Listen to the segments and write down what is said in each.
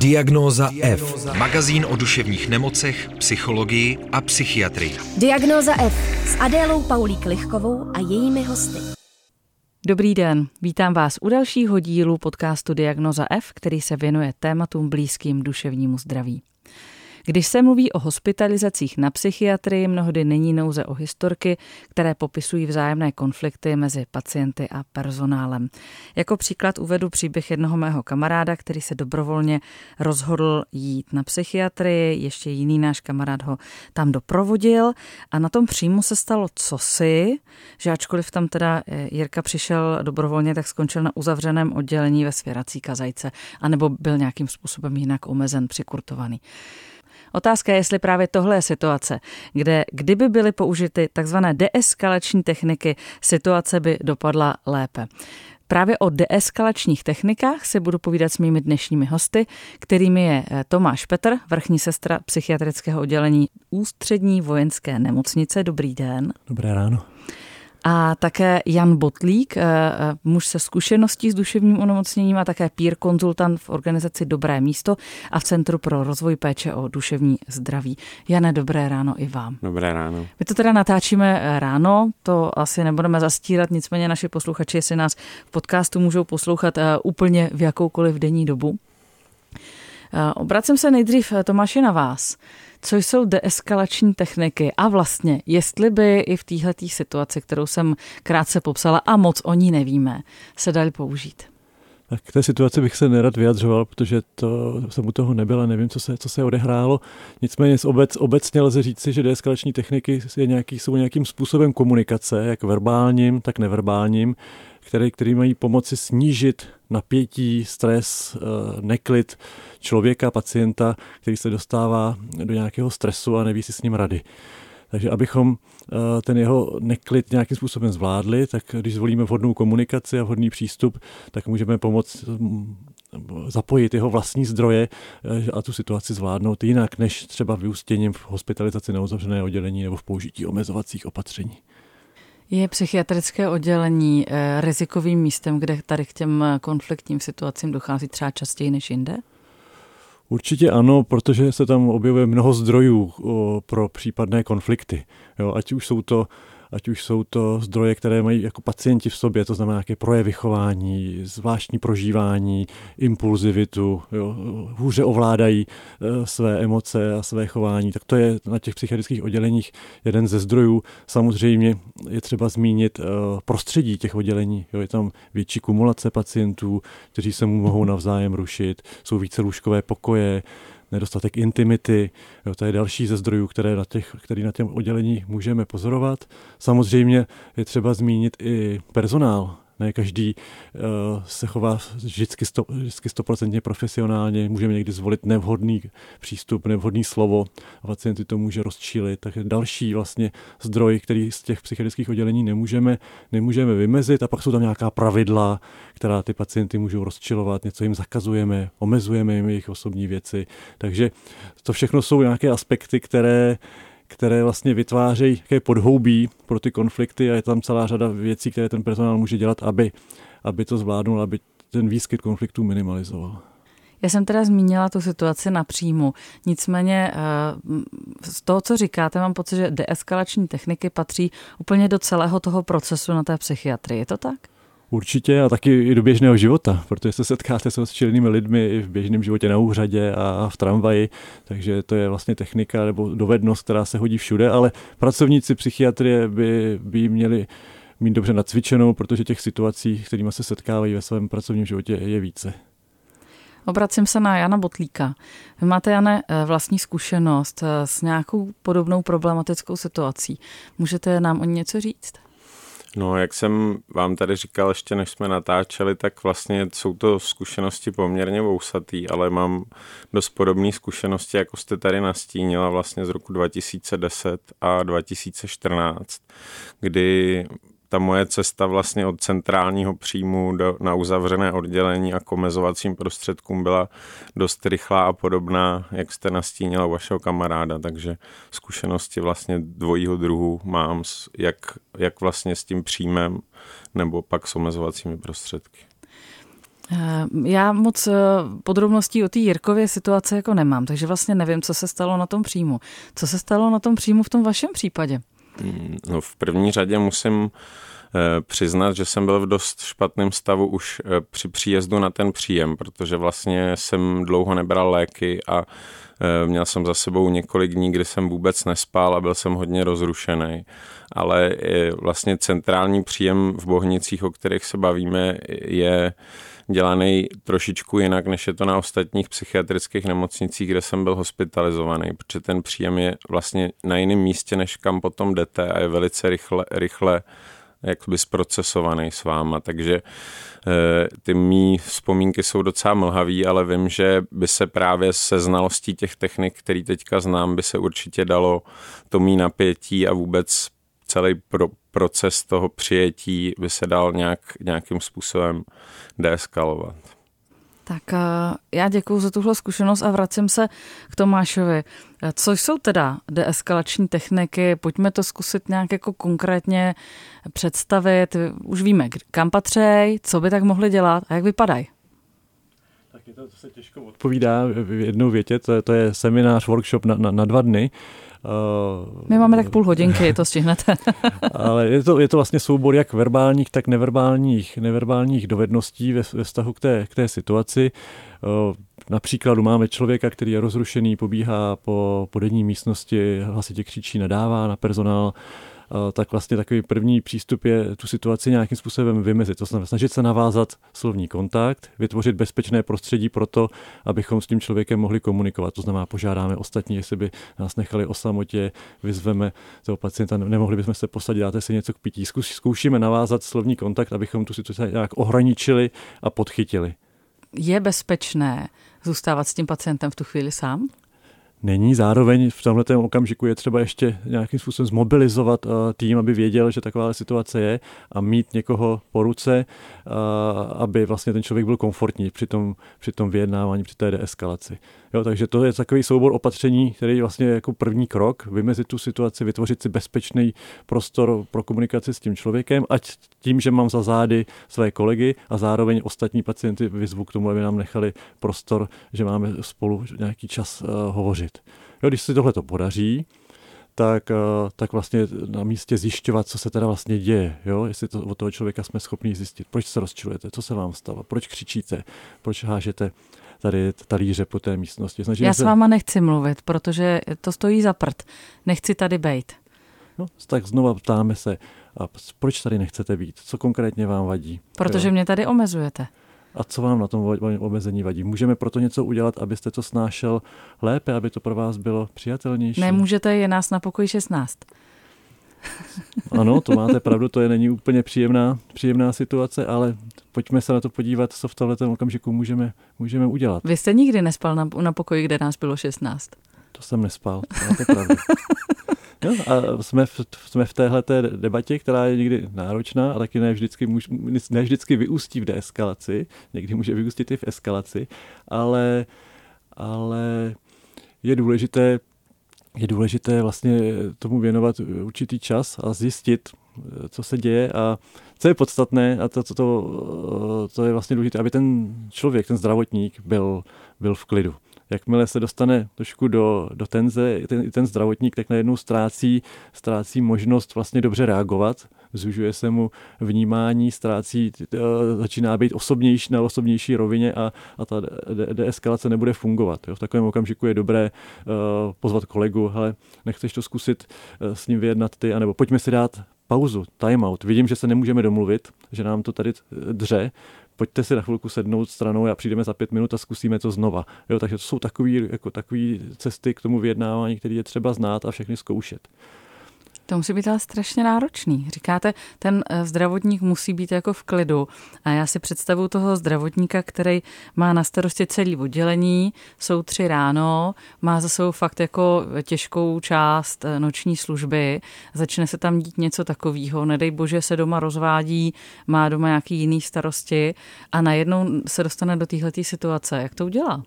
Diagnóza F. Magazín o duševních nemocech, psychologii a psychiatrii. Diagnóza F s Adélou Paulík Lichkovou a jejími hosty. Dobrý den, vítám vás u dalšího dílu podcastu Diagnoza F, který se věnuje tématům blízkým duševnímu zdraví. Když se mluví o hospitalizacích na psychiatrii, mnohdy není nouze o historky, které popisují vzájemné konflikty mezi pacienty a personálem. Jako příklad uvedu příběh jednoho mého kamaráda, který se dobrovolně rozhodl jít na psychiatrii, ještě jiný náš kamarád ho tam doprovodil a na tom příjmu se stalo cosi, že ačkoliv tam teda eh, Jirka přišel dobrovolně, tak skončil na uzavřeném oddělení ve svěrací kazajce, anebo byl nějakým způsobem jinak omezen, přikurtovaný. Otázka je, jestli právě tohle je situace, kde kdyby byly použity takzvané deeskalační techniky, situace by dopadla lépe. Právě o deeskalačních technikách se budu povídat s mými dnešními hosty, kterými je eh, Tomáš Petr, vrchní sestra psychiatrického oddělení Ústřední vojenské nemocnice. Dobrý den. Dobré ráno a také Jan Botlík, eh, eh, muž se zkušeností s duševním onemocněním a také peer konzultant v organizaci Dobré místo a v Centru pro rozvoj péče o duševní zdraví. Jane, dobré ráno i vám. Dobré ráno. My to teda natáčíme eh, ráno, to asi nebudeme zastírat, nicméně naši posluchači, jestli nás v podcastu můžou poslouchat úplně v jakoukoliv denní dobu. Obracím se nejdřív Tomáši na vás co jsou deeskalační techniky a vlastně, jestli by i v této situaci, kterou jsem krátce popsala a moc o ní nevíme, se dali použít. Tak k té situaci bych se nerad vyjadřoval, protože to, jsem u toho nebyl a nevím, co se, co se odehrálo. Nicméně z obec, obecně lze říci, že deeskalační techniky je nějaký, jsou nějakým způsobem komunikace, jak verbálním, tak neverbálním, který, který mají pomoci snížit napětí, stres, eh, neklid člověka, pacienta, který se dostává do nějakého stresu a neví si s ním rady. Takže abychom eh, ten jeho neklid nějakým způsobem zvládli, tak když zvolíme vhodnou komunikaci a vhodný přístup, tak můžeme pomoct mm, zapojit jeho vlastní zdroje eh, a tu situaci zvládnout jinak, než třeba vyústěním v hospitalizaci na uzavřené oddělení nebo v použití omezovacích opatření. Je psychiatrické oddělení eh, rizikovým místem, kde tady k těm konfliktním situacím dochází třeba častěji než jinde? Určitě ano, protože se tam objevuje mnoho zdrojů pro případné konflikty. Jo, ať už jsou to ať už jsou to zdroje, které mají jako pacienti v sobě, to znamená nějaké projevy chování, zvláštní prožívání, impulzivitu, jo, hůře ovládají e, své emoce a své chování, tak to je na těch psychiatrických odděleních jeden ze zdrojů. Samozřejmě je třeba zmínit e, prostředí těch oddělení. Jo, je tam větší kumulace pacientů, kteří se mu mohou navzájem rušit, jsou více lůžkové pokoje, nedostatek intimity. Jo, to je další ze zdrojů, které na těch, který na těm oddělení můžeme pozorovat. Samozřejmě je třeba zmínit i personál. Ne každý uh, se chová vždycky, sto, vždycky stoprocentně profesionálně, můžeme někdy zvolit nevhodný přístup, nevhodný slovo a pacienty to může rozčílit. Takže další vlastně zdroj, který z těch psychiatrických oddělení nemůžeme, nemůžeme vymezit a pak jsou tam nějaká pravidla, která ty pacienty můžou rozčilovat, něco jim zakazujeme, omezujeme jim jejich osobní věci. Takže to všechno jsou nějaké aspekty, které které vlastně vytvářejí také podhoubí pro ty konflikty a je tam celá řada věcí, které ten personál může dělat, aby, aby to zvládnul, aby ten výskyt konfliktů minimalizoval. Já jsem teda zmínila tu situaci napřímo. Nicméně eh, z toho, co říkáte, mám pocit, že deeskalační techniky patří úplně do celého toho procesu na té psychiatrii. Je to tak? Určitě a taky i do běžného života, protože se setkáte se rozčilenými lidmi i v běžném životě na úřadě a v tramvaji, takže to je vlastně technika nebo dovednost, která se hodí všude, ale pracovníci psychiatrie by, by měli mít dobře nacvičenou, protože těch situací, kterými se setkávají ve svém pracovním životě, je více. Obracím se na Jana Botlíka. Vy máte, Jane, vlastní zkušenost s nějakou podobnou problematickou situací. Můžete nám o ní něco říct? No, jak jsem vám tady říkal ještě než jsme natáčeli, tak vlastně jsou to zkušenosti poměrně vousatý, ale mám dost podobné zkušenosti, jako jste tady nastínila vlastně z roku 2010 a 2014, kdy ta moje cesta vlastně od centrálního příjmu do, na uzavřené oddělení a komezovacím prostředkům byla dost rychlá a podobná, jak jste nastínila u vašeho kamaráda, takže zkušenosti vlastně dvojího druhu mám, jak, jak vlastně s tím příjmem nebo pak s omezovacími prostředky. Eh, já moc eh, podrobností o té Jirkově situace jako nemám, takže vlastně nevím, co se stalo na tom příjmu. Co se stalo na tom příjmu v tom vašem případě? No v první řadě musím eh, přiznat, že jsem byl v dost špatném stavu už při příjezdu na ten příjem, protože vlastně jsem dlouho nebral léky a měl jsem za sebou několik dní, kdy jsem vůbec nespal a byl jsem hodně rozrušený. Ale vlastně centrální příjem v Bohnicích, o kterých se bavíme, je dělaný trošičku jinak, než je to na ostatních psychiatrických nemocnicích, kde jsem byl hospitalizovaný, protože ten příjem je vlastně na jiném místě, než kam potom jdete a je velice rychle, rychle jakoby zprocesovaný s váma, takže e, ty mý vzpomínky jsou docela mlhavý, ale vím, že by se právě se znalostí těch technik, který teďka znám, by se určitě dalo to mý napětí a vůbec celý pro, proces toho přijetí by se dal nějak, nějakým způsobem deeskalovat. Tak eh, já děkuji za tuhle zkušenost a vracím se k Tomášovi. Eh, co jsou teda deeskalační techniky? Pojďme to zkusit nějak jako konkrétně představit. Už víme, kam patřej, co by tak mohli dělat a jak vypadají. Tak je to, to se těžko odpovídá v jednou větě, to je, to je seminář, workshop na, na, na dva dny. My máme tak půl hodinky, to stihnete. ale je to, je to vlastně soubor jak verbálních, tak neverbálních, neverbálních dovedností ve, ve vztahu k té, k té situaci. Například máme člověka, který je rozrušený, pobíhá po, po denní místnosti, hlasitě křičí, nadává na personál, tak vlastně takový první přístup je tu situaci nějakým způsobem vymezit. To znamená snažit se navázat slovní kontakt, vytvořit bezpečné prostředí pro to, abychom s tím člověkem mohli komunikovat. To znamená, požádáme ostatní, jestli by nás nechali o samotě, vyzveme toho pacienta, nemohli bychom se posadit, dáte si něco k pití. Zkoušíme navázat slovní kontakt, abychom tu situaci nějak ohraničili a podchytili. Je bezpečné zůstávat s tím pacientem v tu chvíli sám? Není. Zároveň v tomhle okamžiku je třeba ještě nějakým způsobem zmobilizovat uh, tým, aby věděl, že taková situace je a mít někoho po ruce, uh, aby vlastně ten člověk byl komfortní při tom, při tom vyjednávání, při té deeskalaci. Jo, takže to je takový soubor opatření, který je vlastně jako první krok, vymezit tu situaci, vytvořit si bezpečný prostor pro komunikaci s tím člověkem, ať tím, že mám za zády své kolegy a zároveň ostatní pacienty vyzvu k tomu, aby nám nechali prostor, že máme spolu nějaký čas uh, hovořit. Jo, když si tohle to podaří, tak, uh, tak vlastně na místě zjišťovat, co se teda vlastně děje, jo? jestli to od toho člověka jsme schopni zjistit, proč se rozčilujete, co se vám stalo, proč křičíte, proč hážete tady talíře po té místnosti. Snažíme Já s váma nechci mluvit, protože to stojí za prd. Nechci tady být. No, tak znova ptáme se, a proč tady nechcete být? Co konkrétně vám vadí? Protože jo? mě tady omezujete. A co vám na tom omezení vadí? Můžeme proto něco udělat, abyste to snášel lépe, aby to pro vás bylo přijatelnější? Nemůžete, je nás na pokoji 16. Ano, to máte pravdu, to je není úplně příjemná, příjemná situace, ale pojďme se na to podívat, co v tomto okamžiku můžeme, můžeme udělat. Vy jste nikdy nespal na, na pokoji, kde nás bylo 16? To jsem nespal, máte pravdu. No, a jsme v, jsme v téhle debatě, která je někdy náročná a taky ne vždycky, můž, ne vždycky vyústí v deeskalaci, někdy může vyústit i v eskalaci, ale, ale je důležité je důležité vlastně tomu věnovat určitý čas a zjistit, co se děje a co je podstatné a to, to, to, to je vlastně důležité, aby ten člověk, ten zdravotník byl, byl v klidu. Jakmile se dostane trošku do, do tenze, ten, ten zdravotník tak najednou ztrácí, ztrácí možnost vlastně dobře reagovat, zužuje se mu vnímání, ztrácí, eh, začíná být osobnější na osobnější rovině a, a ta deeskalace nebude fungovat. Jo. V takovém okamžiku je dobré uh, pozvat kolegu, ale nechceš to zkusit uh, s ním vyjednat ty, anebo pojďme si dát pauzu, timeout. Vidím, že se nemůžeme domluvit, že nám to tady dře, pojďte si na chvilku sednout stranou a přijdeme za pět minut a zkusíme to znova. Jo, takže to jsou takové jako cesty k tomu vyjednávání, které je třeba znát a všechny zkoušet. To musí být ale strašně náročný. Říkáte, ten eh, zdravotník musí být jako v klidu. A já si představu toho zdravotníka, který má na starosti celý oddělení, jsou tři ráno, má za sebou fakt jako těžkou část eh, noční služby, začne se tam dít něco takového, nedej bože se doma rozvádí, má doma nějaký jiný starosti a najednou se dostane do téhle situace. Jak to udělá?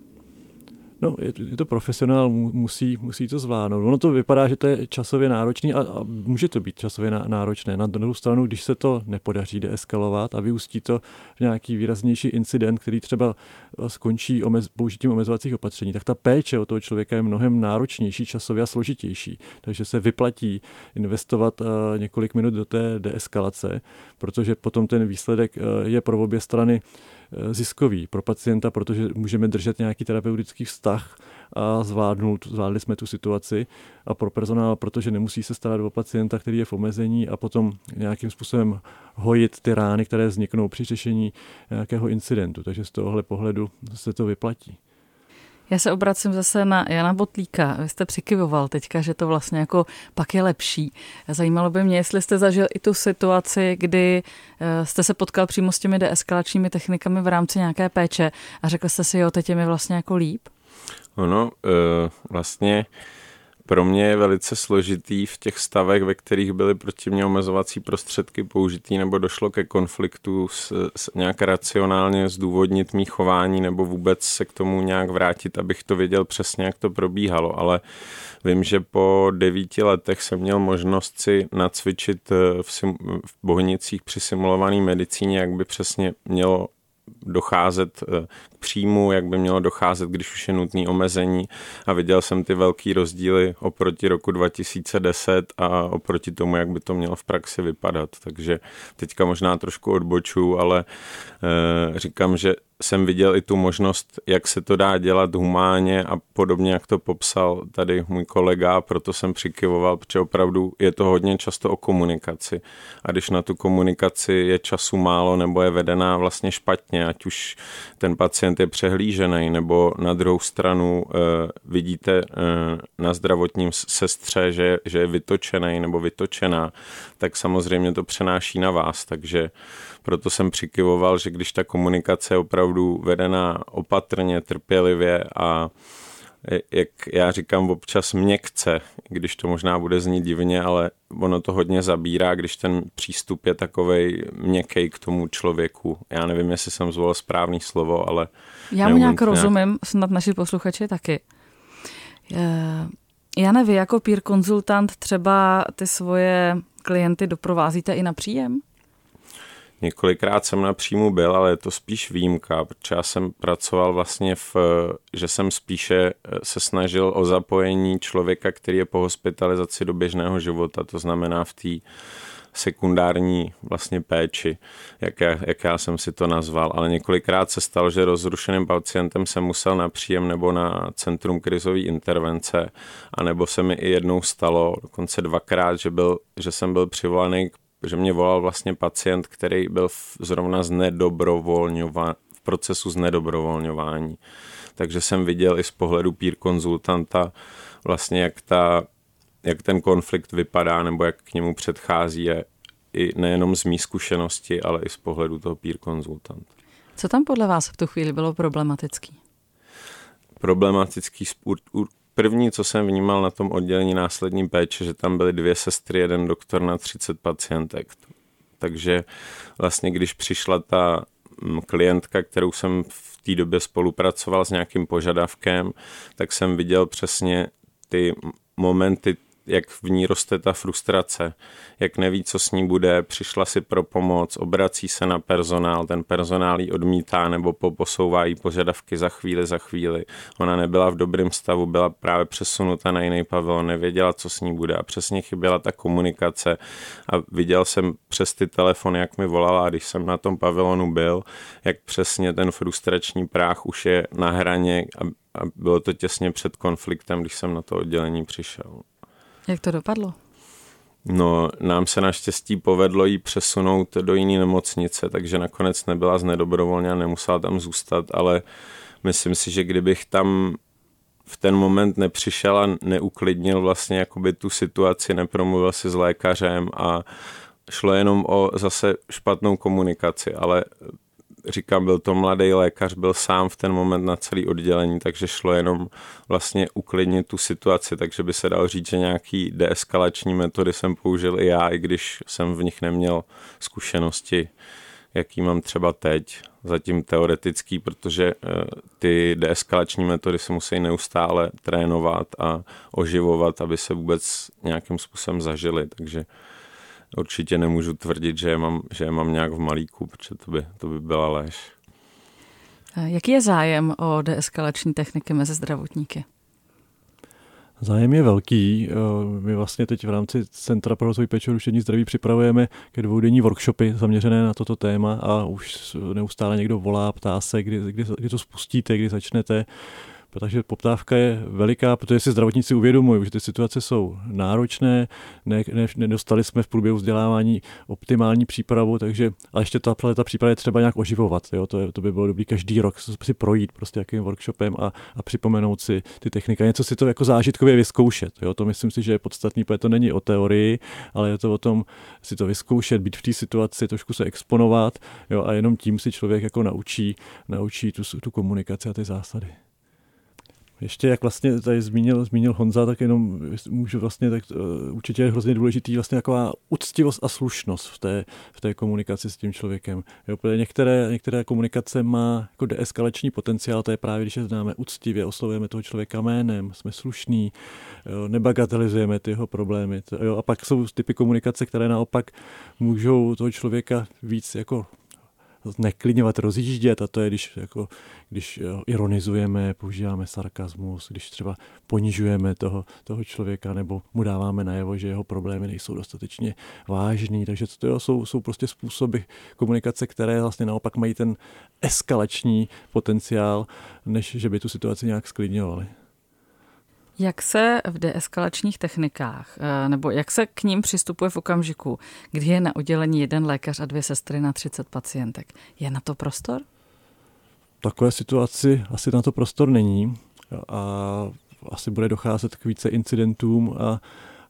No, je, je to profesionál, musí, musí to zvládnout. Ono to vypadá, že to je časově náročný a, a může to být časově náročné. Na druhou stranu, když se to nepodaří deeskalovat a vyústí to v nějaký výraznější incident, který třeba eh, skončí omez, použitím omezovacích opatření, tak ta péče o toho člověka je mnohem náročnější, časově a složitější. Takže se vyplatí investovat uh, několik minut do té deeskalace, protože potom ten výsledek uh, je pro obě strany Eh, ziskový pro pacienta, protože můžeme držet nějaký terapeutický vztah a zvládnout, zvládli jsme tu situaci a pro personál, protože nemusí se starat o pacienta, který je v omezení a potom nějakým způsobem hojit ty rány, které vzniknou při řešení nějakého incidentu. Takže z tohohle pohledu se to vyplatí. Já se obracím zase na Jana Botlíka. Vy jste přikyvoval teďka, že to vlastně jako pak je lepší. Zajímalo by mě, jestli jste zažil i tu situaci, kdy eh, jste se potkal přímo s těmi deeskalačními technikami v rámci nějaké péče a řekl jste si, jo, teď je mi vlastně jako líp? Ono, eh, vlastně pro mě je velice složitý v těch stavech, ve kterých byly proti mě omezovací prostředky použitý nebo došlo ke konfliktu s, s nějak racionálně zdůvodnit mý chování nebo vůbec se k tomu nějak vrátit, abych to věděl přesně, jak to probíhalo, ale vím, že po devíti letech jsem měl možnost si nacvičit v, sim, v Bohnicích při simulované medicíně, jak by přesně mělo docházet eh, k příjmu, jak by mělo docházet, když už je nutný omezení a viděl jsem ty velký rozdíly oproti roku 2010 a oproti tomu, jak by to mělo v praxi vypadat. Takže teďka možná trošku odboču, ale e, říkám, že jsem viděl i tu možnost, jak se to dá dělat humánně a podobně, jak to popsal tady můj kolega, proto jsem přikyvoval, protože opravdu je to hodně často o komunikaci. A když na tu komunikaci je času málo nebo je vedená vlastně špatně, ať už ten pacient je přehlížený, nebo na druhou stranu e, vidíte e, na zdravotním sestře, že, že je vytočený nebo vytočená, tak samozřejmě to přenáší na vás. Takže proto jsem přikyvoval, že když ta komunikace je opravdu vedená opatrně, trpělivě a jak já říkám občas měkce, když to možná bude znít divně, ale ono to hodně zabírá, když ten přístup je takovej měkký k tomu člověku. Já nevím, jestli jsem zvolil správný slovo, ale... Já mu nějak rozumím, snad naši posluchači taky. Já nevím, jako peer konzultant třeba ty svoje klienty doprovázíte i na příjem? Několikrát jsem na příjmu byl, ale je to spíš výjimka, protože já jsem pracoval vlastně v, že jsem spíše eh, se snažil o zapojení člověka, který je po hospitalizaci do běžného života, to znamená v té sekundární vlastně péči, jak já, jak já jsem si to nazval, ale několikrát se stalo, že rozrušeným pacientem jsem musel na příjem nebo na centrum krizové intervence, a nebo se mi i jednou stalo, dokonce dvakrát, že, byl, že jsem byl přivolaný k že mě volal vlastně pacient, který byl v, zrovna znedobrovolňován, v procesu znedobrovolňování. Takže jsem viděl i z pohledu peer konzultanta vlastně, jak, ta, jak ten konflikt vypadá nebo jak k němu předchází je i nejenom z mý zkušenosti, ale i z pohledu toho peer konzultanta. Co tam podle vás v tu chvíli bylo problematický? Problematický První, co jsem vnímal na tom oddělení následní péče, že tam byly dvě sestry, jeden doktor na 30 pacientek. Takže vlastně, když přišla ta mm, klientka, kterou jsem v té době spolupracoval s nějakým požadavkem, tak jsem viděl přesně ty momenty jak v ní roste ta frustrace, jak neví, co s ní bude, přišla si pro pomoc, obrací se na personál, ten personál jí odmítá nebo poposouvá jí požadavky za chvíli, za chvíli. Ona nebyla v dobrém stavu, byla právě přesunuta na jiný pavilon, nevěděla, co s ní bude a přesně chyběla ta komunikace a viděl jsem přes ty telefony, jak mi volala, když jsem na tom pavilonu byl, jak přesně ten frustrační práh už je na hraně a, a bylo to těsně před konfliktem, když jsem na to oddělení přišel. Jak to dopadlo? No, nám se naštěstí povedlo jí přesunout do jiné nemocnice, takže nakonec nebyla z nedobrovolně a nemusela tam zůstat, ale myslím si, že kdybych tam v ten moment nepřišel a neuklidnil vlastně jakoby tu situaci, nepromluvil si s lékařem a šlo jenom o zase špatnou komunikaci, ale říkám, byl to mladý lékař, byl sám v ten moment na celý oddělení, takže šlo jenom vlastně uklidnit tu situaci, takže by se dal říct, že nějaký deeskalační metody jsem použil i já, i když jsem v nich neměl zkušenosti jaký mám třeba teď, zatím teoretický, protože eh, ty deeskalační metody se musí neustále trénovat a oživovat, aby se vůbec nějakým způsobem zažili, takže určitě nemůžu tvrdit, že je mám, že je mám nějak v malíku, protože to by, to by byla lež. Jaký je zájem o deeskalační techniky mezi zdravotníky? Zájem je velký. Eh, my vlastně teď v rámci Centra pro rozvoj péče rušení zdraví připravujeme ke dvoudenní workshopy zaměřené na toto téma a už neustále někdo volá, ptá se, kdy, kdy, kdy to spustíte, kdy začnete protože poptávka je veliká, protože si zdravotníci uvědomují, že ty situace jsou náročné, ne, ne, nedostali jsme v průběhu vzdělávání optimální přípravu, takže a ještě ta, ta příprava je třeba nějak oživovat. Jo? To, je, to by bylo dobrý každý rok si projít prostě jakým workshopem a, a připomenout si ty techniky. Něco si to jako zážitkově vyzkoušet. Jo? To myslím si, že je podstatný, protože to není o teorii, ale je to o tom si to vyzkoušet, být v té situaci, trošku se exponovat jo? a jenom tím si člověk jako naučí, naučí tu, tu komunikaci a ty zásady. Ještě jak vlastně tady zmínil, zmínil Honza, tak jenom můžu vlastně, tak uh, určitě je hrozně důležitý vlastně taková úctivost a slušnost v té, v té komunikaci s tím člověkem. Jo, některé, některé komunikace má jako deeskalační potenciál, to je právě, když je známe úctivě, oslovujeme toho člověka jménem, jsme slušní, jo, nebagatelizujeme ty jeho problémy. Jo, a pak jsou typy komunikace, které naopak můžou toho člověka víc jako neklidňovat, rozjíždět a to je, když, jako, když ironizujeme, používáme sarkazmus, když třeba ponižujeme toho, toho člověka nebo mu dáváme najevo, že jeho problémy nejsou dostatečně vážný. Takže to jsou, jsou prostě způsoby komunikace, které vlastně naopak mají ten eskalační potenciál, než že by tu situaci nějak sklidňovaly. Jak se v deeskalačních technikách, eh, nebo jak se k ním přistupuje v okamžiku, kdy je na oddělení jeden lékař a dvě sestry na 30 pacientek? Je na to prostor? Takové situaci asi na to prostor není a asi bude docházet k více incidentům a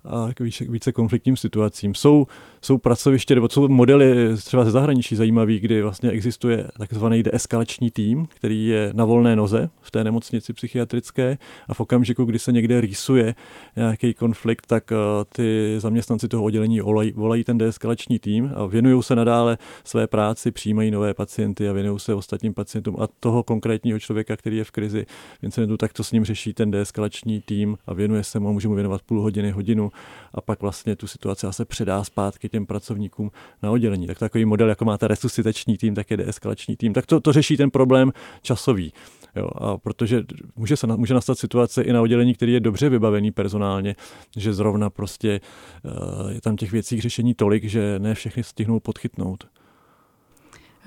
a k více, více konfliktním situacím. Jsou, jsou pracoviště, nebo jsou modely třeba ze zahraničí zajímavý, kdy vlastně existuje takzvaný deeskalační tým, který je na volné noze v té nemocnici psychiatrické a v okamžiku, kdy se někde rýsuje nějaký konflikt, tak uh, ty zaměstnanci toho oddělení volají, volají ten deeskalační tým a věnují se nadále své práci, přijímají nové pacienty a věnují se ostatním pacientům a toho konkrétního člověka, který je v krizi v tak to s ním řeší ten deeskalační tým a věnuje se mu, může mu věnovat půl hodiny, hodinu a pak vlastně tu situaci se předá zpátky těm pracovníkům na oddělení. Tak takový model, jako máte resuscitační tým, tak je deeskalační tým. Tak to, to řeší ten problém časový. Jo, a protože může, se, může nastat situace i na oddělení, který je dobře vybavený personálně, že zrovna prostě uh, je tam těch věcí k řešení tolik, že ne všechny stihnou podchytnout.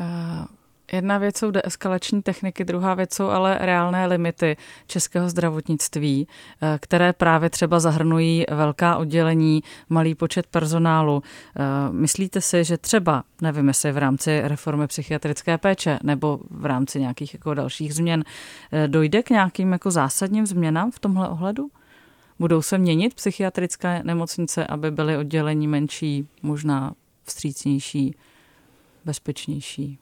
Uh Jedna věc jsou deeskalační techniky, druhá věc jsou ale reálné limity českého zdravotnictví, eh, které právě třeba zahrnují velká oddělení, malý počet personálu. Eh, myslíte si, že třeba, nevím jestli v rámci reformy psychiatrické péče nebo v rámci nějakých jako dalších změn, eh, dojde k nějakým jako zásadním změnám v tomhle ohledu? Budou se měnit psychiatrické nemocnice, aby byly oddělení menší, možná vstřícnější, bezpečnější?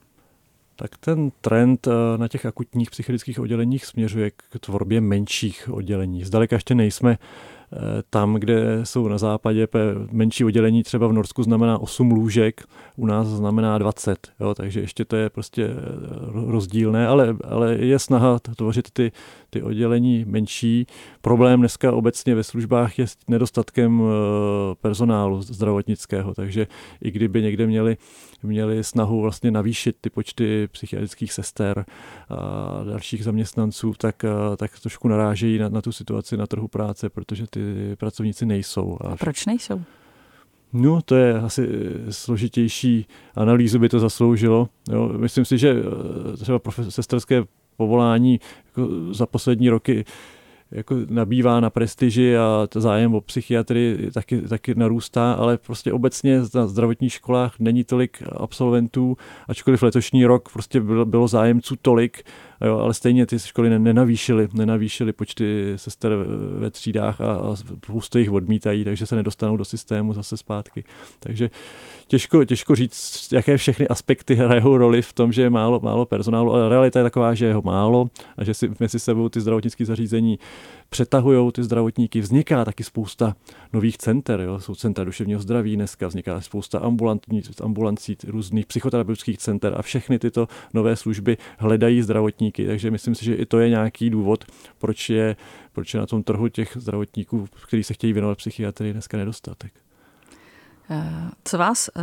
Tak ten trend eh, na těch akutních psychiatrických odděleních směřuje k tvorbě menších oddělení. Zdaleka ještě nejsme tam, kde jsou na západě menší oddělení, třeba v Norsku znamená 8 lůžek, u nás znamená 20, jo, takže ještě to je prostě eh, rozdílné, ale, ale je snaha tvořit ty, ty oddělení menší. Problém dneska obecně ve službách je s nedostatkem personálu zdravotnického, takže i kdyby někde měli měli snahu vlastně navýšit ty počty psychiatrických sester a dalších zaměstnanců, tak, tak trošku narážejí na, na tu situaci na trhu práce, protože ty pracovníci nejsou. A proč nejsou? No, to je asi složitější analýzu by to zasloužilo. Jo, myslím si, že třeba sesterské povolání jako za poslední roky jako nabývá na prestiži a zájem o psychiatrii taky, taky narůstá, ale prostě obecně na zdravotních školách není tolik absolventů, ačkoliv letošní rok prostě bylo, bylo zájemců tolik, jo, ale stejně ty školy nenavýšily, nenavýšily počty sester ve třídách a, a spoustu jich odmítají, takže se nedostanou do systému zase zpátky. Takže těžko, těžko říct, jaké všechny aspekty hrajou roli v tom, že je málo, málo personálu, ale realita je taková, že je ho málo a že si mezi sebou ty zdravotnické zařízení přetahují ty zdravotníky. Vzniká taky spousta nových center, jo? jsou centra duševního zdraví, dneska vzniká spousta ambulancí, různých psychoterapeutických center a všechny tyto nové služby hledají zdravotníky, takže myslím si, že i to je nějaký důvod, proč je, proč je na tom trhu těch zdravotníků, kteří se chtějí věnovat psychiatrii, dneska nedostatek. Eh, co vás, eh,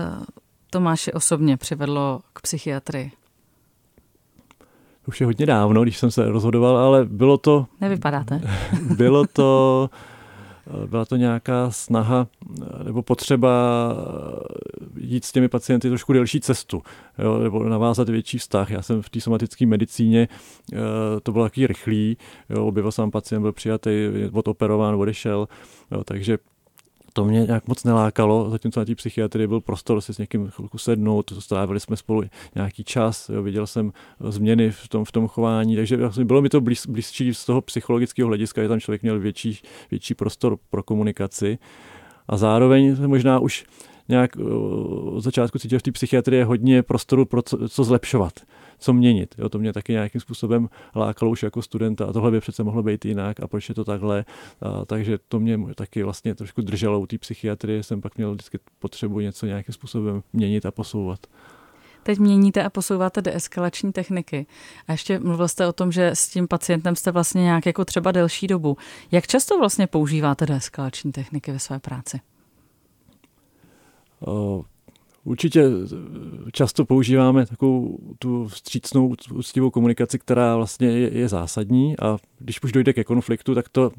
Tomáši, osobně přivedlo k psychiatrii? Už je hodně dávno, když jsem se rozhodoval, ale bylo to... Nevypadáte. Bylo to... Byla to nějaká snaha nebo potřeba jít s těmi pacienty trošku delší cestu, jo, nebo navázat větší vztah. Já jsem v té somatické medicíně, eh, to bylo taky rychlý, jo, objevil jsem pacient, byl přijatý, odoperován, odešel, jo, takže to mě nějak moc nelákalo, zatímco na té psychiatrii byl prostor si s někým chvilku sednout, strávili jsme spolu nějaký čas, jo, viděl jsem změny v tom, v tom chování, takže vlastně bylo mi to blíz, blízčí z toho psychologického hlediska, že tam člověk měl větší, větší prostor pro komunikaci. A zároveň možná už nějak eh, od začátku cítil v té psychiatrii hodně prostoru pro co, co zlepšovat, co měnit. Jo, to mě taky nějakým způsobem lákalo už jako studenta a tohle by přece mohlo být jinak a proč je to takhle. A, takže to mě taky vlastně trošku drželo u té psychiatrie, jsem pak měl vždycky potřebu něco nějakým způsobem měnit a posouvat. Teď měníte a posouváte deeskalační techniky. A ještě mluvil jste o tom, že s tím pacientem jste vlastně nějak jako třeba delší dobu. Jak často vlastně používáte deeskalační techniky ve své práci? Určitě často používáme takovou tu vstřícnou, úctivou komunikaci, která vlastně je, je zásadní. A když už dojde ke konfliktu, tak to,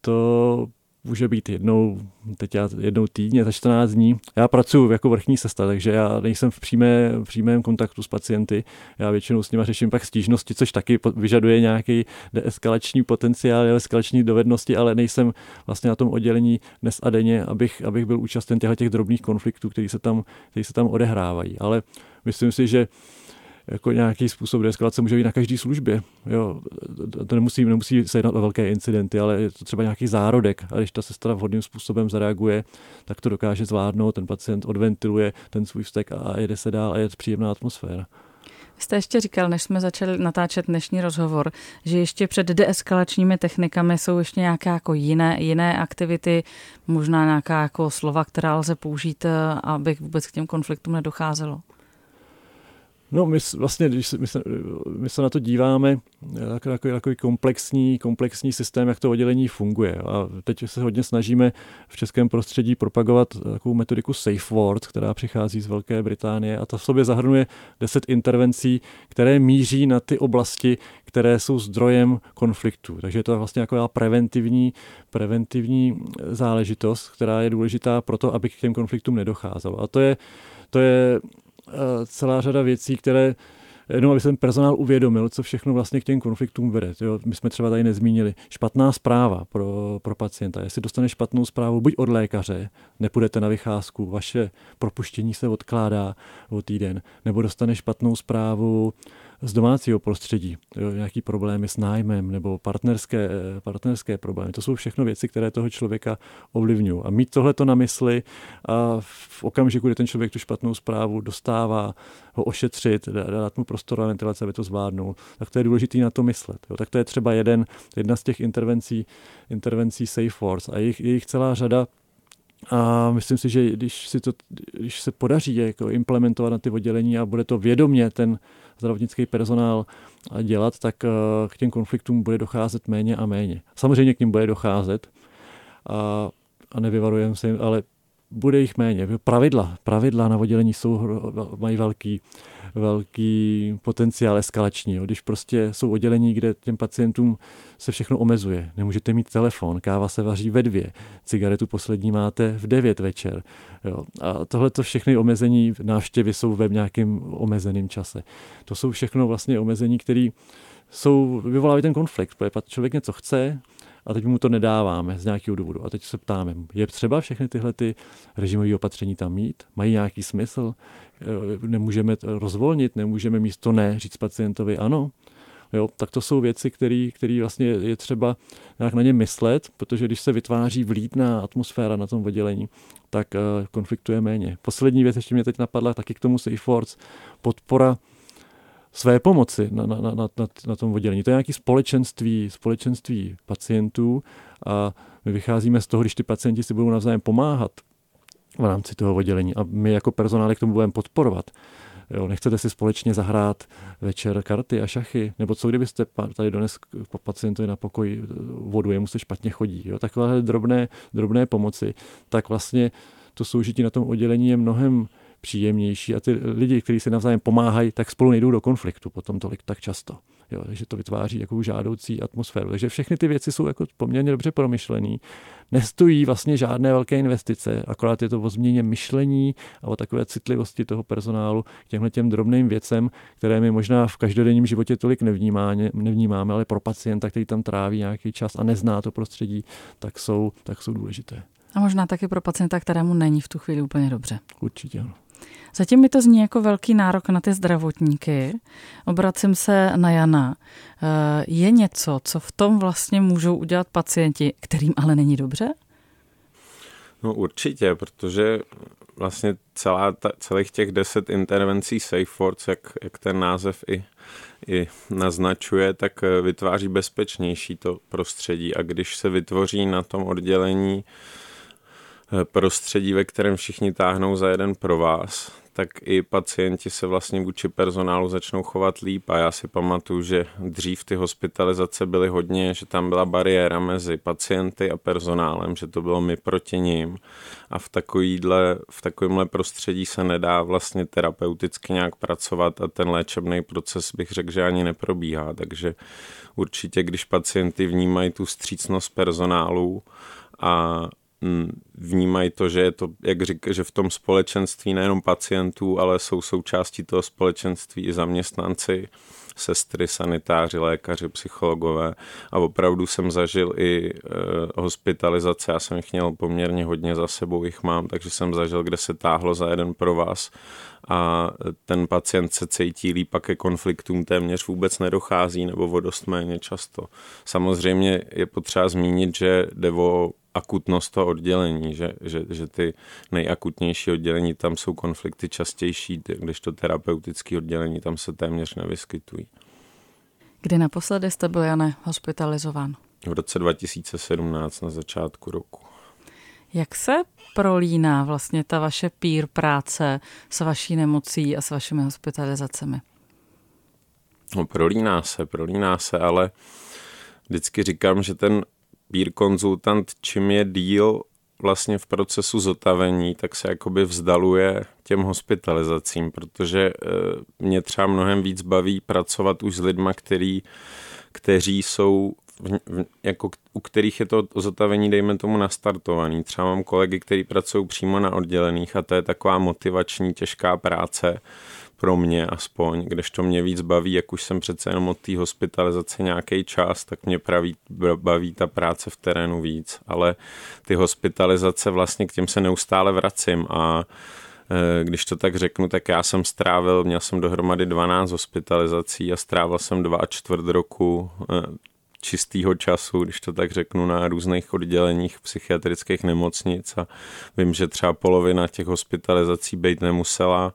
to může být jednou, teď já jednou týdně za 14 dní. Já pracuji jako vrchní sestra, takže já nejsem v, přímé, v přímém kontaktu s pacienty. Já většinou s nimi řeším pak stížnosti, což taky vyžaduje nějaký deeskalační potenciál, eskalační dovednosti, ale nejsem vlastně na tom oddělení dnes a denně, abych, abych byl účasten těch drobných konfliktů, které se tam, které se tam odehrávají. Ale myslím si, že jako nějaký způsob deeskalace může být na každé službě. Jo, to nemusí, nemusí se jednat o velké incidenty, ale je to třeba nějaký zárodek. A když ta sestra vhodným způsobem zareaguje, tak to dokáže zvládnout, ten pacient odventiluje ten svůj vztek a jede se dál a je příjemná atmosféra. Jste ještě říkal, než jsme začali natáčet dnešní rozhovor, že ještě před deeskalačními technikami jsou ještě nějaké jako jiné, jiné aktivity, možná nějaká jako slova, která lze použít, eh, aby vůbec k těm konfliktům nedocházelo. No, my vlastně, když se, my, se, my se na to díváme, jako takový, takový komplexní, komplexní systém, jak to oddělení funguje. A teď se hodně snažíme v českém prostředí propagovat takovou metodiku Safe Word, která přichází z Velké Británie a ta v sobě zahrnuje deset intervencí, které míří na ty oblasti, které jsou zdrojem konfliktu. Takže je to vlastně jako preventivní, preventivní záležitost, která je důležitá pro to, aby k těm konfliktům nedocházelo. A to je, to je Eh, celá řada věcí, které jenom aby jsem personál uvědomil, co všechno vlastně k těm konfliktům vede. Jo, my jsme třeba tady nezmínili. Špatná zpráva pro, pro pacienta. Jestli dostane špatnou zprávu buď od lékaře, nepůjdete na vycházku, vaše propuštění se odkládá o týden, nebo dostane špatnou zprávu z domácího prostředí, jo, nějaký problémy s nájmem nebo partnerské, partnerské problémy. To jsou všechno věci, které toho člověka ovlivňují. A mít tohle to na mysli a v okamžiku, kdy ten člověk tu špatnou zprávu dostává, ho ošetřit, dát mu prostor a ventilace, aby to zvládnul, tak to je důležité na to myslet. Jo. Tak to je třeba jeden, jedna z těch intervencí, intervencí Safe Force a jejich, jejich celá řada a myslím si, že když, si to, když se podaří jako implementovat na ty oddělení a bude to vědomě ten zdravotnický personál dělat, tak eh, k těm konfliktům bude docházet méně a méně. Samozřejmě k ním bude docházet a, a nevyvarujeme se jim, ale bude jich méně. Pravidla, pravidla na oddělení jsou, mají velký, velký potenciál eskalační. Jo. Když prostě jsou oddělení, kde těm pacientům se všechno omezuje. Nemůžete mít telefon, káva se vaří ve dvě, cigaretu poslední máte v devět večer. Jo. A tohle to všechny omezení návštěvy jsou ve nějakém omezeném čase. To jsou všechno vlastně omezení, které jsou, vyvolávají ten konflikt, protože člověk něco chce, a teď mu to nedáváme z nějakého důvodu. A teď se ptáme, je třeba všechny tyhle ty režimové opatření tam mít? Mají nějaký smysl? Eh, nemůžeme rozvolnit, nemůžeme místo ne říct pacientovi ano? Jo, tak to jsou věci, které vlastně je třeba nějak na ně myslet, protože když se vytváří vlídná atmosféra na tom oddělení, tak uh, konfliktuje méně. Poslední věc ještě mě teď napadla taky k tomu SafeWords, podpora své pomoci na, na, na, na, na tom oddělení. To je nějaké společenství, společenství pacientů a my vycházíme z toho, když ty pacienti si budou navzájem pomáhat v rámci toho oddělení a my jako personály k tomu budeme podporovat. Jo, nechcete si společně zahrát večer karty a šachy, nebo co kdybyste tady dones pacientovi na pokoj vodu, jemu se špatně chodí. Jo, takové drobné, drobné pomoci, tak vlastně to soužití na tom oddělení je mnohem příjemnější a ty lidi, kteří se navzájem pomáhají, tak spolu nejdou do konfliktu potom tolik tak často. Jo, takže to vytváří jako žádoucí atmosféru. Takže všechny ty věci jsou jako poměrně dobře promyšlené. Nestojí vlastně žádné velké investice, akorát je to o změně myšlení a o takové citlivosti toho personálu k těmhle těm drobným věcem, které my možná v každodenním životě tolik nevnímáme, nevnímáme, ale pro pacienta, který tam tráví nějaký čas a nezná to prostředí, tak jsou, tak jsou důležité. A možná taky pro pacienta, kterému není v tu chvíli úplně dobře. Určitě ano. Zatím mi to zní jako velký nárok na ty zdravotníky. Obracím se na Jana. Eh, je něco, co v tom vlastně můžou udělat pacienti, kterým ale není dobře? No určitě, protože vlastně celá ta, celých těch deset intervencí SafeForce, jak, jak ten název i, i naznačuje, tak eh, vytváří bezpečnější to prostředí a když se vytvoří na tom oddělení eh, prostředí, ve kterém všichni táhnou za jeden pro vás, tak i pacienti se vlastně vůči personálu začnou chovat líp. A já si pamatuju, že dřív ty hospitalizace byly hodně, že tam byla bariéra mezi pacienty a personálem, že to bylo my proti ním a v, takovýhle, v takovémhle prostředí se nedá vlastně terapeuticky nějak pracovat a ten léčebný proces bych řekl, že ani neprobíhá, takže určitě, když pacienty vnímají tu střícnost personálu a vnímají to, že je to, jak říká, že v tom společenství nejenom pacientů, ale jsou součástí toho společenství i zaměstnanci, sestry, sanitáři, lékaři, psychologové. A opravdu jsem zažil i e, hospitalizace, já jsem jich měl poměrně hodně za sebou, jich mám, takže jsem zažil, kde se táhlo za jeden pro vás. A ten pacient se cítí líp a ke konfliktům téměř vůbec nedochází nebo o dost méně často. Samozřejmě je potřeba zmínit, že jde o akutnost toho oddělení, že, že, že ty nejakutnější oddělení, tam jsou konflikty častější, když to terapeutické oddělení, tam se téměř nevyskytují. Kdy naposledy jste byl, Jane, hospitalizován? V roce 2017 na začátku roku. Jak se prolíná vlastně ta vaše pír práce s vaší nemocí a s vašimi hospitalizacemi? No, prolíná se, prolíná se, ale vždycky říkám, že ten peer konzultant, čím je díl vlastně v procesu zotavení, tak se jakoby vzdaluje těm hospitalizacím, protože eh, mě třeba mnohem víc baví pracovat už s lidma, který, kteří jsou jako u kterých je to zotavení, dejme tomu, nastartovaný. Třeba mám kolegy, kteří pracují přímo na oddělených a to je taková motivační, těžká práce, pro mě aspoň, když to mě víc baví, jak už jsem přece jenom od té hospitalizace nějaký čas, tak mě praví, baví ta práce v terénu víc, ale ty hospitalizace vlastně k těm se neustále vracím a e, když to tak řeknu, tak já jsem strávil, měl jsem dohromady 12 hospitalizací a strávil jsem dva a čtvrt roku e, čistého času, když to tak řeknu, na různých odděleních psychiatrických nemocnic a vím, že třeba polovina těch hospitalizací být nemusela,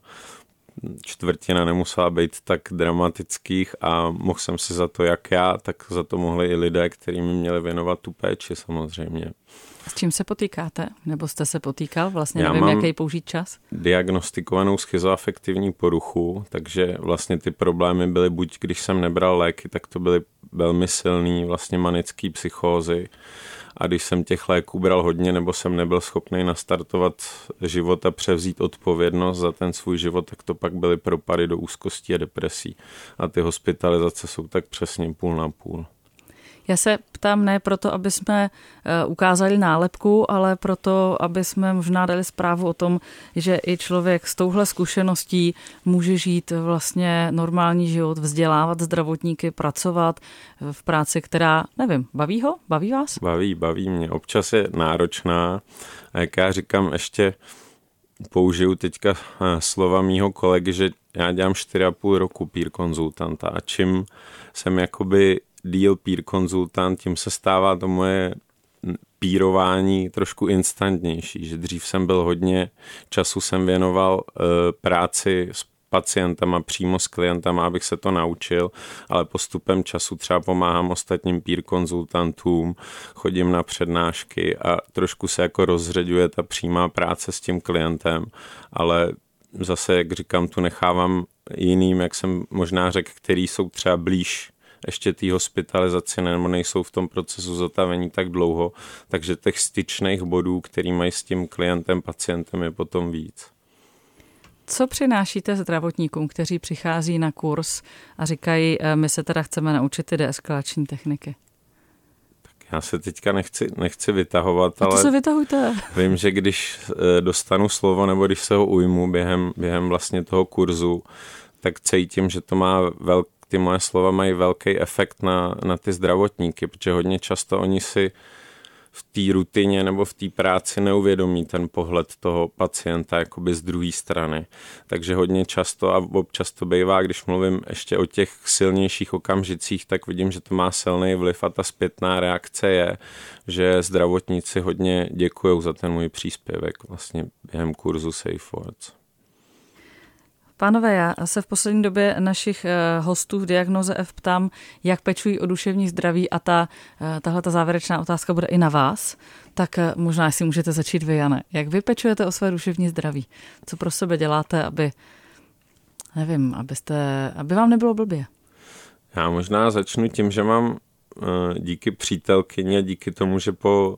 čtvrtina nemusela být tak dramatických a mohl jsem si za to jak já, tak za to mohli i lidé, kteří mi měli věnovat tu péči samozřejmě. S čím se potýkáte? Nebo jste se potýkal? Vlastně já nevím, jaký použít čas? diagnostikovanou schizoafektivní poruchu, takže vlastně ty problémy byly buď, když jsem nebral léky, tak to byly velmi silný vlastně manický psychózy, a když jsem těch léků bral hodně nebo jsem nebyl schopný nastartovat život a převzít odpovědnost za ten svůj život, tak to pak byly propady do úzkosti a depresí. A ty hospitalizace jsou tak přesně půl na půl. Já se ptám ne proto, aby jsme eh, ukázali nálepku, ale proto, aby jsme možná dali zprávu o tom, že i člověk s touhle zkušeností může žít vlastně normální život, vzdělávat zdravotníky, pracovat v práci, která, nevím, baví ho? Baví vás? Baví, baví mě. Občas je náročná. A jak já říkám, ještě použiju teďka eh, slova mýho kolegy, že já dělám 4,5 roku pír konzultanta a čím jsem jakoby deal peer konzultant, tím se stává to moje pírování trošku instantnější, že dřív jsem byl hodně času jsem věnoval uh, práci s pacientama, přímo s klientama, abych se to naučil, ale postupem času třeba pomáhám ostatním peer konzultantům, chodím na přednášky a trošku se jako rozředuje ta přímá práce s tím klientem, ale zase, jak říkám, tu nechávám jiným, jak jsem možná řekl, který jsou třeba blíž ještě té hospitalizaci nebo nejsou v tom procesu zotavení tak dlouho, takže těch styčných bodů, který mají s tím klientem, pacientem, je potom víc. Co přinášíte zdravotníkům, kteří přichází na kurz a říkají, eh, my se teda chceme naučit ty deeskalační techniky? Já se teďka nechci, nechci vytahovat, ale... To se vytahujte. Vím, že když eh, dostanu slovo nebo když se ho ujmu během, během vlastně toho kurzu, tak cítím, že to má velk, ty moje slova mají velký efekt na, na ty zdravotníky, protože hodně často oni si v té rutině nebo v té práci neuvědomí ten pohled toho pacienta jakoby z druhé strany. Takže hodně často a občas to bývá, když mluvím ještě o těch silnějších okamžicích, tak vidím, že to má silný vliv a ta zpětná reakce je, že zdravotníci hodně děkují za ten můj příspěvek vlastně během kurzu Safe Words. Pánové, já se v poslední době našich eh, hostů v Diagnoze F ptám, jak pečují o duševní zdraví a ta, eh, tahle ta závěrečná otázka bude i na vás. Tak eh, možná si můžete začít vy, Jane. Jak vy pečujete o své duševní zdraví? Co pro sebe děláte, aby, nevím, abyste, aby vám nebylo blbě? Já možná začnu tím, že mám díky přítelkyně, díky tomu, že po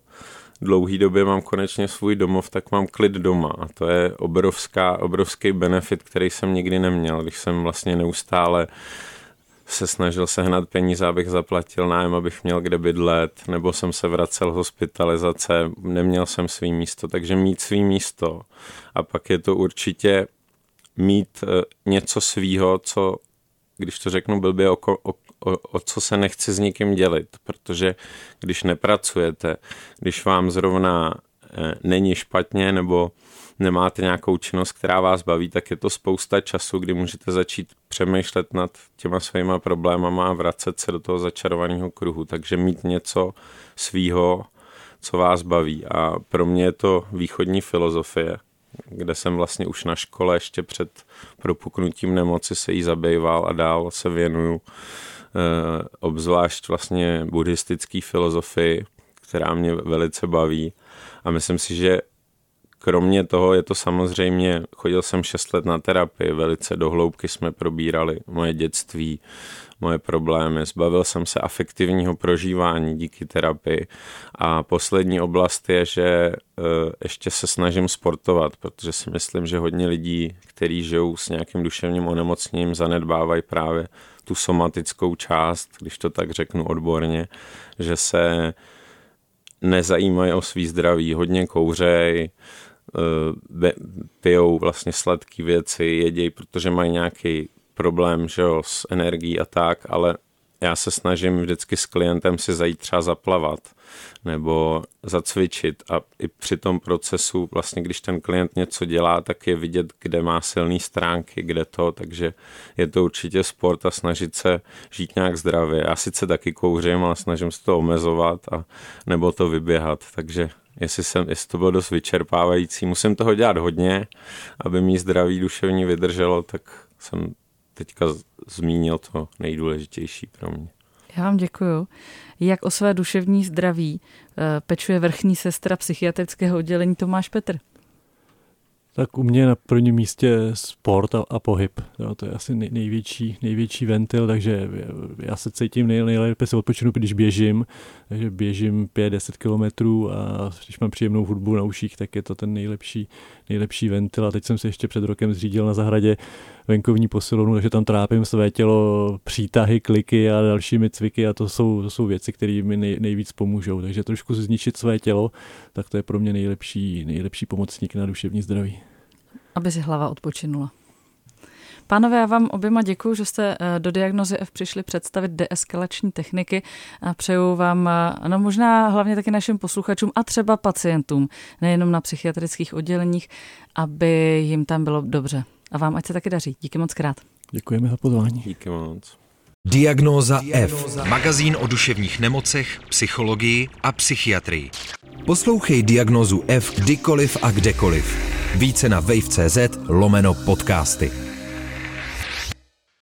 dlouhý době mám konečně svůj domov, tak mám klid doma. A to je obrovská, obrovský benefit, který jsem nikdy neměl, když jsem vlastně neustále se snažil sehnat peníze, abych zaplatil nájem, abych měl kde bydlet, nebo jsem se vracel hospitalizace, neměl jsem svý místo, takže mít svý místo. A pak je to určitě mít eh, něco svýho, co, když to řeknu blbě, o, o, o, o co se nechci s nikým dělit, protože když nepracujete, když vám zrovna e, není špatně nebo nemáte nějakou činnost, která vás baví, tak je to spousta času, kdy můžete začít přemýšlet nad těma svýma problémama a vracet se do toho začarovaného kruhu. Takže mít něco svýho, co vás baví. A pro mě je to východní filozofie, kde jsem vlastně už na škole ještě před propuknutím nemoci se jí zabýval a dál se věnuju Eh, obzvlášť vlastně buddhistický filozofii, která mě velice baví. A myslím si, že kromě toho je to samozřejmě, chodil jsem 6 let na terapii, velice dohloubky jsme probírali moje dětství, moje problémy, zbavil jsem se afektivního prožívání díky terapii a poslední oblast je, že eh, ještě se snažím sportovat, protože si myslím, že hodně lidí, kteří žijou s nějakým duševním onemocněním, zanedbávají právě tu somatickou část, když to tak řeknu odborně, že se nezajímají o svý zdraví, hodně kouřej, eh, pijou vlastně sladké věci, jedějí, protože mají nějaký problém že jo, s energií a tak, ale já se snažím vždycky s klientem si zajít třeba zaplavat nebo zacvičit a i při tom procesu vlastně, když ten klient něco dělá, tak je vidět, kde má silné stránky, kde to, takže je to určitě sport a snažit se žít nějak zdravě. Já sice taky kouřím, ale snažím se to omezovat a nebo to vyběhat, takže jestli, jsem, jestli to bylo dost vyčerpávající, musím toho dělat hodně, aby mi zdraví duševní vydrželo, tak jsem teďka zmínil to nejdůležitější pro mě. Já vám děkuju. Jak o své duševní zdraví eh, pečuje vrchní sestra psychiatrického oddělení Tomáš Petr? Tak u mě na prvním místě sport a, a pohyb. Jo, to je asi nej, největší, největší ventil, takže já se cítím nej, nejlépe se odpočinu, když běžím. Takže běžím 5-10 kilometrů a když mám příjemnou hudbu na uších, tak je to ten nejlepší, nejlepší ventil. A teď jsem si ještě před rokem zřídil na zahradě venkovní posilovnu, takže tam trápím své tělo přítahy, kliky a dalšími cviky a to jsou, to jsou věci, které mi nej, nejvíc pomůžou. Takže trošku zničit své tělo, tak to je pro mě nejlepší, nejlepší pomocník na duševní zdraví. Aby si hlava odpočinula. Pánové, já vám oběma děkuji, že jste eh, do diagnozy F přišli představit deeskalační techniky a přeju vám, eh, no možná hlavně taky našim posluchačům a třeba pacientům, nejenom na psychiatrických odděleních, aby jim tam bylo dobře. A vám ať se taky daří. Díky moc krát. Děkujeme za pozvání. Díky moc. Diagnóza F. Magazín o duševních nemocech, psychologii a psychiatrii. Poslouchej Diagnózu F kdykoliv a kdekoliv. Více na wave.cz lomeno podcasty.